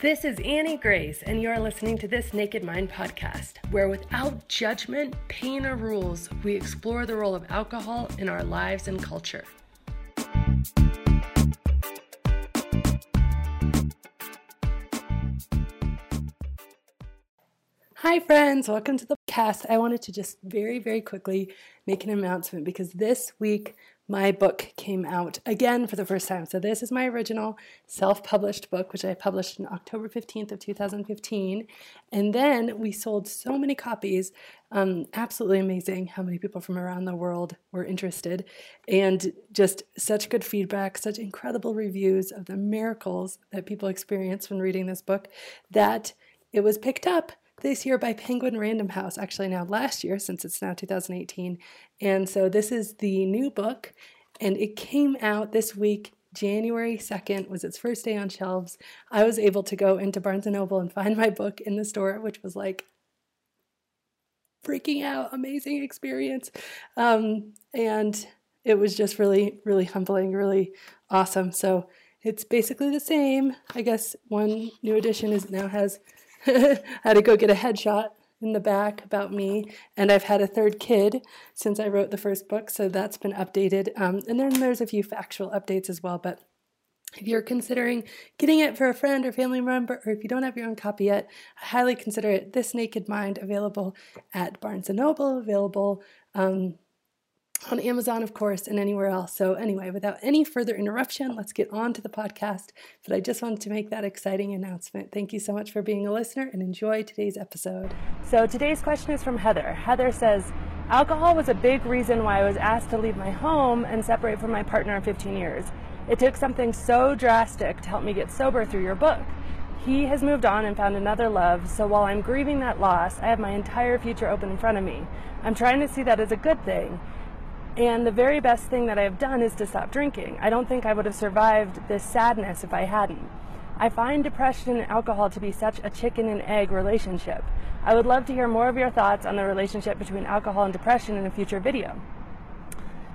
This is Annie Grace, and you are listening to this Naked Mind podcast, where without judgment, pain, or rules, we explore the role of alcohol in our lives and culture. Hi, friends. Welcome to the cast. I wanted to just very, very quickly make an announcement because this week my book came out again for the first time. So this is my original self-published book, which I published in October 15th of 2015. And then we sold so many copies. Um, absolutely amazing how many people from around the world were interested. And just such good feedback, such incredible reviews of the miracles that people experience when reading this book that it was picked up this year by Penguin Random House, actually now last year since it's now 2018. And so this is the new book, and it came out this week. January 2nd was its first day on shelves. I was able to go into Barnes & Noble and find my book in the store, which was like freaking out, amazing experience. Um, and it was just really, really humbling, really awesome. So it's basically the same. I guess one new edition is now has Had to go get a headshot in the back about me, and I've had a third kid since I wrote the first book, so that's been updated. Um, and then there's a few factual updates as well, but if you're considering getting it for a friend or family member, or if you don't have your own copy yet, I highly consider it This Naked Mind available at Barnes & Noble, available um, on Amazon, of course, and anywhere else. So, anyway, without any further interruption, let's get on to the podcast. But I just wanted to make that exciting announcement. Thank you so much for being a listener and enjoy today's episode. So, today's question is from Heather. Heather says, Alcohol was a big reason why I was asked to leave my home and separate from my partner in 15 years. It took something so drastic to help me get sober through your book. He has moved on and found another love, so while I'm grieving that loss, I have my entire future open in front of me. I'm trying to see that as a good thing. And the very best thing that I've done is to stop drinking. I don't think I would have survived this sadness if I hadn't. I find depression and alcohol to be such a chicken and egg relationship. I would love to hear more of your thoughts on the relationship between alcohol and depression in a future video.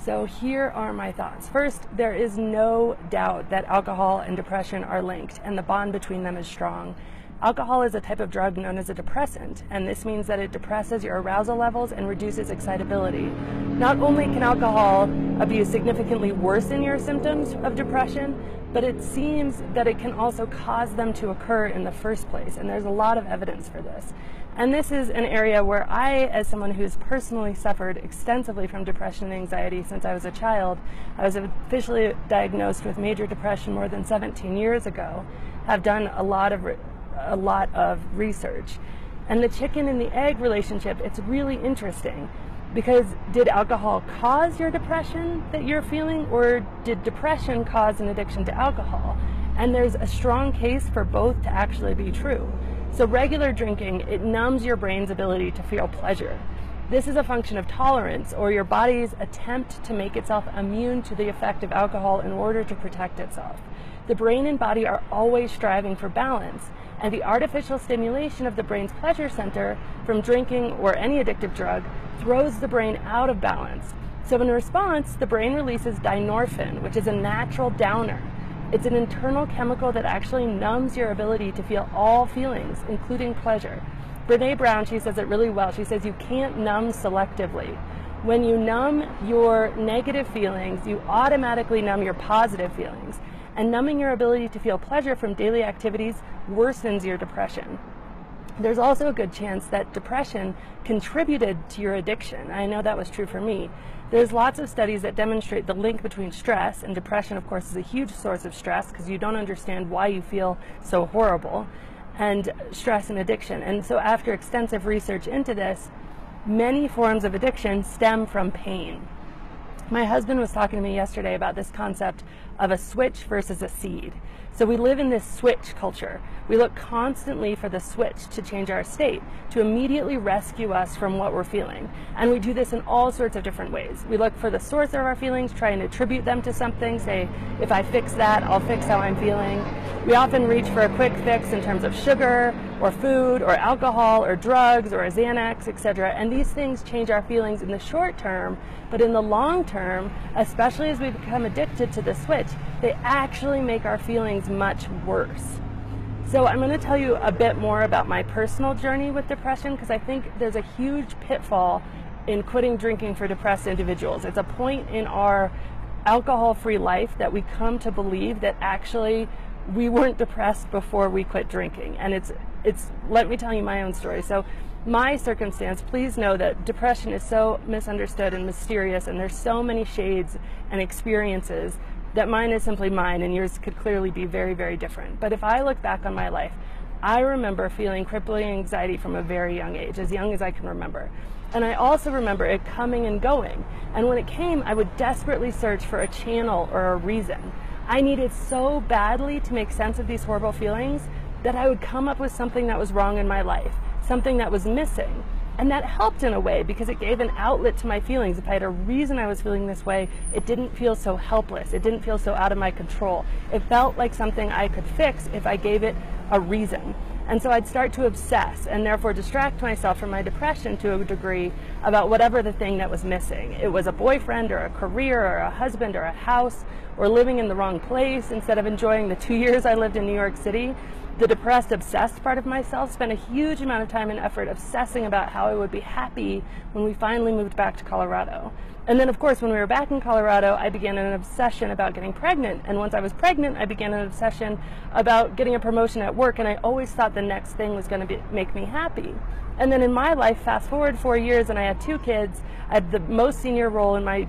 So here are my thoughts. First, there is no doubt that alcohol and depression are linked and the bond between them is strong. Alcohol is a type of drug known as a depressant, and this means that it depresses your arousal levels and reduces excitability. Not only can alcohol abuse significantly worsen your symptoms of depression, but it seems that it can also cause them to occur in the first place, and there's a lot of evidence for this. And this is an area where I, as someone who's personally suffered extensively from depression and anxiety since I was a child, I was officially diagnosed with major depression more than 17 years ago, have done a lot of a lot of research. And the chicken and the egg relationship, it's really interesting because did alcohol cause your depression that you're feeling, or did depression cause an addiction to alcohol? And there's a strong case for both to actually be true. So, regular drinking, it numbs your brain's ability to feel pleasure. This is a function of tolerance or your body's attempt to make itself immune to the effect of alcohol in order to protect itself. The brain and body are always striving for balance, and the artificial stimulation of the brain's pleasure center from drinking or any addictive drug throws the brain out of balance. So, in response, the brain releases dynorphin, which is a natural downer. It's an internal chemical that actually numbs your ability to feel all feelings, including pleasure. Brene Brown, she says it really well. She says you can't numb selectively. When you numb your negative feelings, you automatically numb your positive feelings and numbing your ability to feel pleasure from daily activities worsens your depression. There's also a good chance that depression contributed to your addiction. I know that was true for me. There's lots of studies that demonstrate the link between stress, and depression, of course, is a huge source of stress because you don't understand why you feel so horrible, and stress and addiction. And so, after extensive research into this, many forms of addiction stem from pain. My husband was talking to me yesterday about this concept of a switch versus a seed. So we live in this switch culture. We look constantly for the switch to change our state, to immediately rescue us from what we're feeling. And we do this in all sorts of different ways. We look for the source of our feelings, try and attribute them to something, say, if I fix that, I'll fix how I'm feeling. We often reach for a quick fix in terms of sugar or food or alcohol or drugs or a Xanax, etc. And these things change our feelings in the short term, but in the long term, especially as we become addicted to the switch, they actually make our feelings much worse. So, I'm going to tell you a bit more about my personal journey with depression because I think there's a huge pitfall in quitting drinking for depressed individuals. It's a point in our alcohol free life that we come to believe that actually we weren't depressed before we quit drinking. And it's, it's, let me tell you my own story. So, my circumstance, please know that depression is so misunderstood and mysterious, and there's so many shades and experiences that mine is simply mine, and yours could clearly be very, very different. But if I look back on my life, I remember feeling crippling anxiety from a very young age, as young as I can remember. And I also remember it coming and going. And when it came, I would desperately search for a channel or a reason. I needed so badly to make sense of these horrible feelings that I would come up with something that was wrong in my life, something that was missing. And that helped in a way because it gave an outlet to my feelings. If I had a reason I was feeling this way, it didn't feel so helpless. It didn't feel so out of my control. It felt like something I could fix if I gave it a reason. And so I'd start to obsess and therefore distract myself from my depression to a degree about whatever the thing that was missing. It was a boyfriend or a career or a husband or a house or living in the wrong place instead of enjoying the two years I lived in New York City. The depressed, obsessed part of myself spent a huge amount of time and effort obsessing about how I would be happy when we finally moved back to Colorado. And then, of course, when we were back in Colorado, I began an obsession about getting pregnant. And once I was pregnant, I began an obsession about getting a promotion at work. And I always thought the next thing was going to make me happy. And then in my life, fast forward four years, and I had two kids. I had the most senior role in my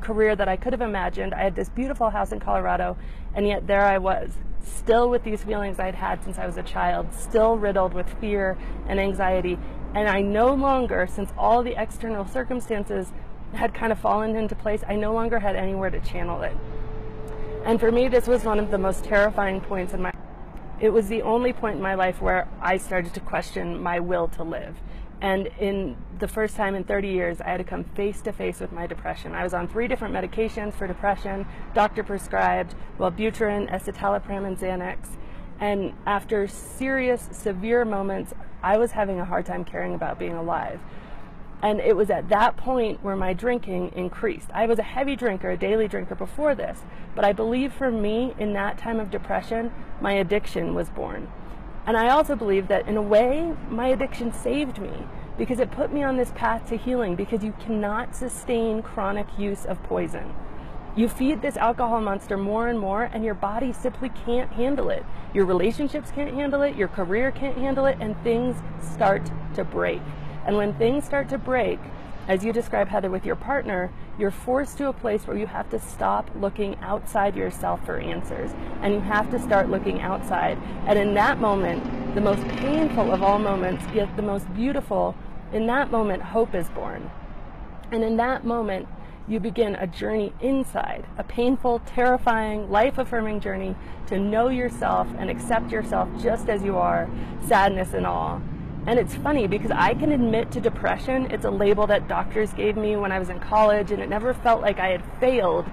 career that I could have imagined. I had this beautiful house in Colorado, and yet there I was, still with these feelings I'd had since I was a child, still riddled with fear and anxiety. And I no longer, since all the external circumstances had kind of fallen into place, I no longer had anywhere to channel it. And for me, this was one of the most terrifying points in my it was the only point in my life where I started to question my will to live. And in the first time in 30 years, I had to come face to face with my depression. I was on three different medications for depression, doctor prescribed, Wellbutrin, escitalopram, and Xanax. And after serious, severe moments, I was having a hard time caring about being alive. And it was at that point where my drinking increased. I was a heavy drinker, a daily drinker before this, but I believe for me, in that time of depression, my addiction was born. And I also believe that in a way, my addiction saved me because it put me on this path to healing because you cannot sustain chronic use of poison. You feed this alcohol monster more and more, and your body simply can't handle it. Your relationships can't handle it, your career can't handle it, and things start to break. And when things start to break, as you describe, Heather, with your partner, you're forced to a place where you have to stop looking outside yourself for answers and you have to start looking outside. And in that moment, the most painful of all moments, yet the most beautiful, in that moment, hope is born. And in that moment, you begin a journey inside, a painful, terrifying, life affirming journey to know yourself and accept yourself just as you are, sadness and all. And it's funny because I can admit to depression. It's a label that doctors gave me when I was in college, and it never felt like I had failed.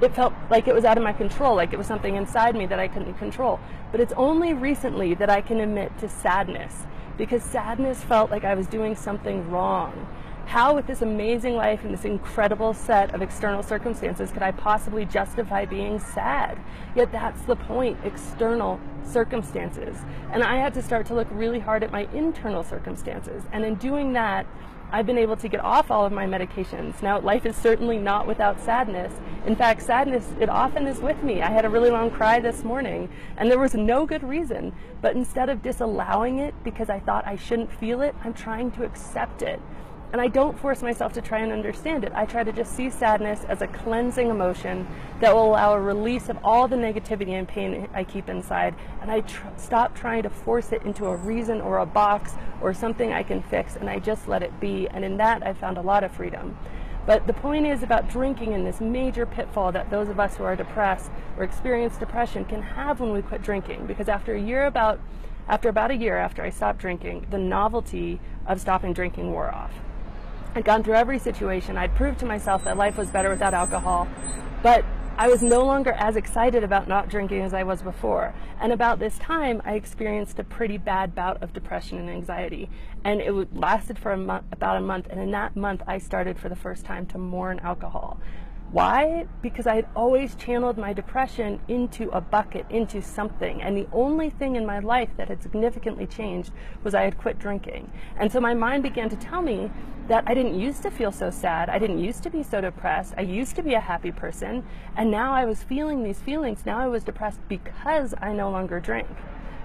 It felt like it was out of my control, like it was something inside me that I couldn't control. But it's only recently that I can admit to sadness because sadness felt like I was doing something wrong. How, with this amazing life and this incredible set of external circumstances, could I possibly justify being sad? Yet that's the point external circumstances. And I had to start to look really hard at my internal circumstances. And in doing that, I've been able to get off all of my medications. Now, life is certainly not without sadness. In fact, sadness, it often is with me. I had a really long cry this morning, and there was no good reason. But instead of disallowing it because I thought I shouldn't feel it, I'm trying to accept it. And I don't force myself to try and understand it. I try to just see sadness as a cleansing emotion that will allow a release of all the negativity and pain I keep inside. And I tr- stop trying to force it into a reason or a box or something I can fix, and I just let it be. And in that, I found a lot of freedom. But the point is about drinking and this major pitfall that those of us who are depressed or experience depression can have when we quit drinking. Because after a year about after about a year after I stopped drinking, the novelty of stopping drinking wore off. I'd gone through every situation. I'd proved to myself that life was better without alcohol. But I was no longer as excited about not drinking as I was before. And about this time, I experienced a pretty bad bout of depression and anxiety. And it lasted for a about a month. And in that month, I started for the first time to mourn alcohol. Why? Because I had always channeled my depression into a bucket, into something. And the only thing in my life that had significantly changed was I had quit drinking. And so my mind began to tell me that I didn't used to feel so sad. I didn't used to be so depressed. I used to be a happy person. And now I was feeling these feelings. Now I was depressed because I no longer drink.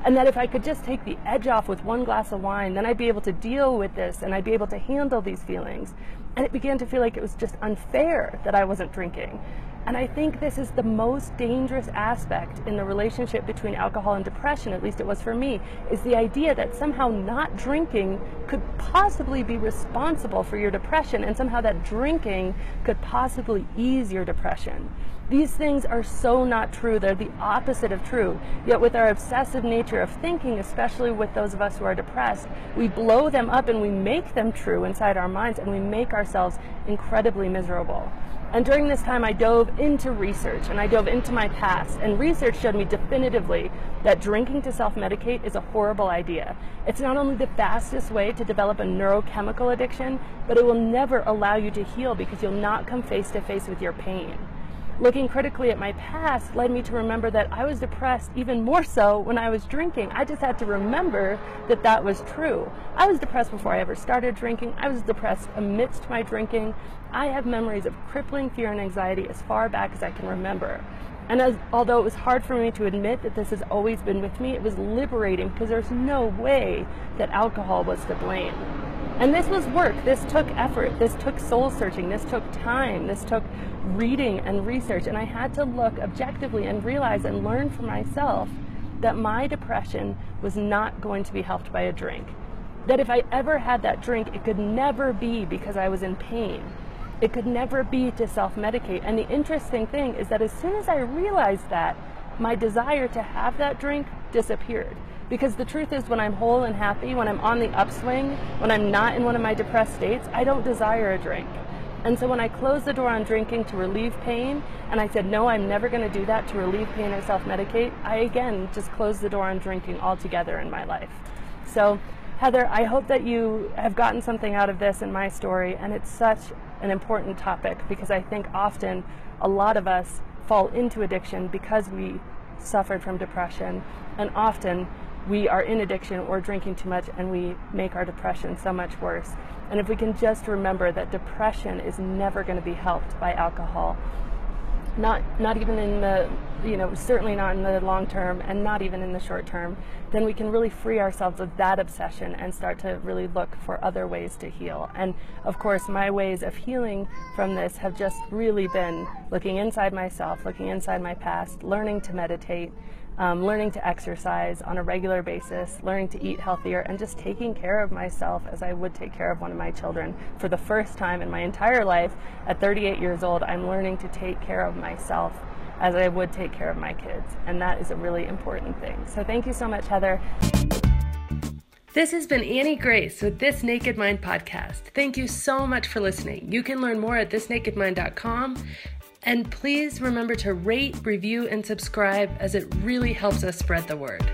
And that if I could just take the edge off with one glass of wine, then I'd be able to deal with this and I'd be able to handle these feelings. And it began to feel like it was just unfair that I wasn't drinking. And I think this is the most dangerous aspect in the relationship between alcohol and depression, at least it was for me, is the idea that somehow not drinking could possibly be responsible for your depression and somehow that drinking could possibly ease your depression. These things are so not true. They're the opposite of true. Yet, with our obsessive nature of thinking, especially with those of us who are depressed, we blow them up and we make them true inside our minds and we make ourselves incredibly miserable. And during this time, I dove into research and I dove into my past. And research showed me definitively that drinking to self medicate is a horrible idea. It's not only the fastest way to develop a neurochemical addiction, but it will never allow you to heal because you'll not come face to face with your pain looking critically at my past led me to remember that I was depressed even more so when I was drinking. I just had to remember that that was true. I was depressed before I ever started drinking. I was depressed amidst my drinking. I have memories of crippling fear and anxiety as far back as I can remember. And as, although it was hard for me to admit that this has always been with me, it was liberating because there's no way that alcohol was to blame. And this was work. This took effort. This took soul searching. This took time. This took reading and research. And I had to look objectively and realize and learn for myself that my depression was not going to be helped by a drink. That if I ever had that drink, it could never be because I was in pain. It could never be to self medicate. And the interesting thing is that as soon as I realized that, my desire to have that drink disappeared. Because the truth is, when I'm whole and happy, when I'm on the upswing, when I'm not in one of my depressed states, I don't desire a drink. And so when I closed the door on drinking to relieve pain, and I said, no, I'm never going to do that to relieve pain or self medicate, I again just closed the door on drinking altogether in my life. So, Heather, I hope that you have gotten something out of this in my story, and it's such an important topic because I think often a lot of us fall into addiction because we suffered from depression, and often we are in addiction or drinking too much and we make our depression so much worse. And if we can just remember that depression is never going to be helped by alcohol, not not even in the you know certainly not in the long term and not even in the short term then we can really free ourselves of that obsession and start to really look for other ways to heal. And of course my ways of healing from this have just really been looking inside myself looking inside my past learning to meditate um, learning to exercise on a regular basis, learning to eat healthier, and just taking care of myself as I would take care of one of my children. For the first time in my entire life, at 38 years old, I'm learning to take care of myself as I would take care of my kids. And that is a really important thing. So thank you so much, Heather. This has been Annie Grace with This Naked Mind podcast. Thank you so much for listening. You can learn more at thisnakedmind.com and please remember to rate, review, and subscribe as it really helps us spread the word.